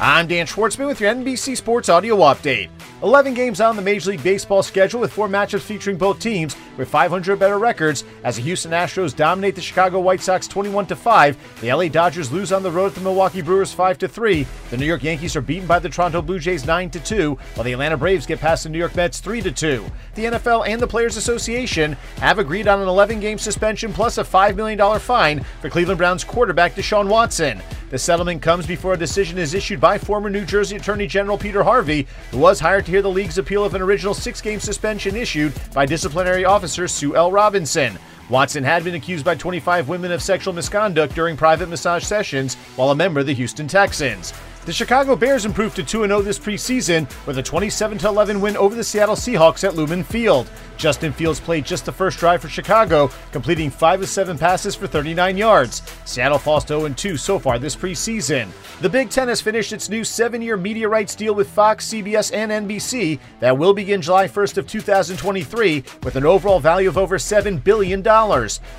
I'm Dan Schwartzman with your NBC Sports Audio Update. 11 games on the Major League Baseball schedule with four matchups featuring both teams with 500 better records as the Houston Astros dominate the Chicago White Sox 21 5. The LA Dodgers lose on the road at the Milwaukee Brewers 5 3. The New York Yankees are beaten by the Toronto Blue Jays 9 2, while the Atlanta Braves get past the New York Mets 3 2. The NFL and the Players Association have agreed on an 11 game suspension plus a $5 million fine for Cleveland Browns quarterback Deshaun Watson. The settlement comes before a decision is issued by former New Jersey Attorney General Peter Harvey, who was hired to hear the league's appeal of an original six game suspension issued by disciplinary officer Sue L. Robinson. Watson had been accused by 25 women of sexual misconduct during private massage sessions while a member of the Houston Texans. The Chicago Bears improved to 2 0 this preseason with a 27 11 win over the Seattle Seahawks at Lumen Field. Justin Fields played just the first drive for Chicago, completing 5 of 7 passes for 39 yards. Seattle falls 0 2 so far this preseason. The Big Ten has finished its new seven year media rights deal with Fox, CBS, and NBC that will begin July 1st of 2023 with an overall value of over $7 billion.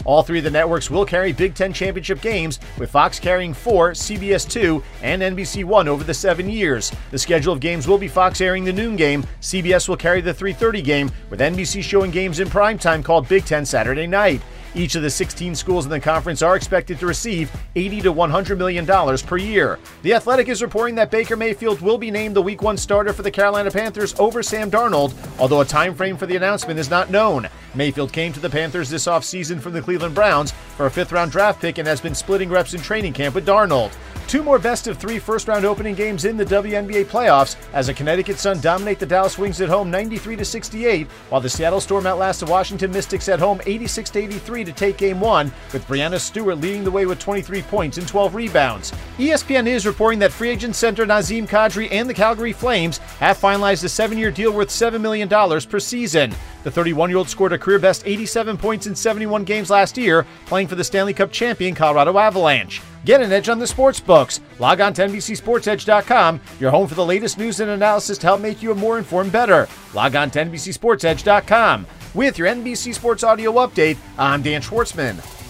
All three of the networks will carry Big Ten championship games, with Fox carrying four, CBS 2, and NBC 1 over the seven years. The schedule of games will be Fox airing the noon game, CBS will carry the 3:30 game, with NBC showing games in primetime called Big Ten Saturday Night. Each of the 16 schools in the conference are expected to receive 80 to 100 million dollars per year. The Athletic is reporting that Baker Mayfield will be named the Week 1 starter for the Carolina Panthers over Sam Darnold, although a time frame for the announcement is not known. Mayfield came to the Panthers this offseason from the Cleveland Browns for a fifth round draft pick and has been splitting reps in training camp with Darnold. Two more best of three first round opening games in the WNBA playoffs as the Connecticut Sun dominate the Dallas Wings at home 93 68, while the Seattle Storm outlast the Washington Mystics at home 86 83 to take game one, with Breanna Stewart leading the way with 23 points and 12 rebounds. ESPN is reporting that free agent center Nazem Kadri and the Calgary Flames have finalized a seven year deal worth $7 million per season. The 31 year old scored a career best 87 points in 71 games last year, playing for the Stanley Cup champion Colorado Avalanche. Get an edge on the sports books. Log on to NBCSportsEdge.com, your home for the latest news and analysis to help make you a more informed bettor. Log on to NBCSportsEdge.com. With your NBC Sports Audio Update, I'm Dan Schwartzman.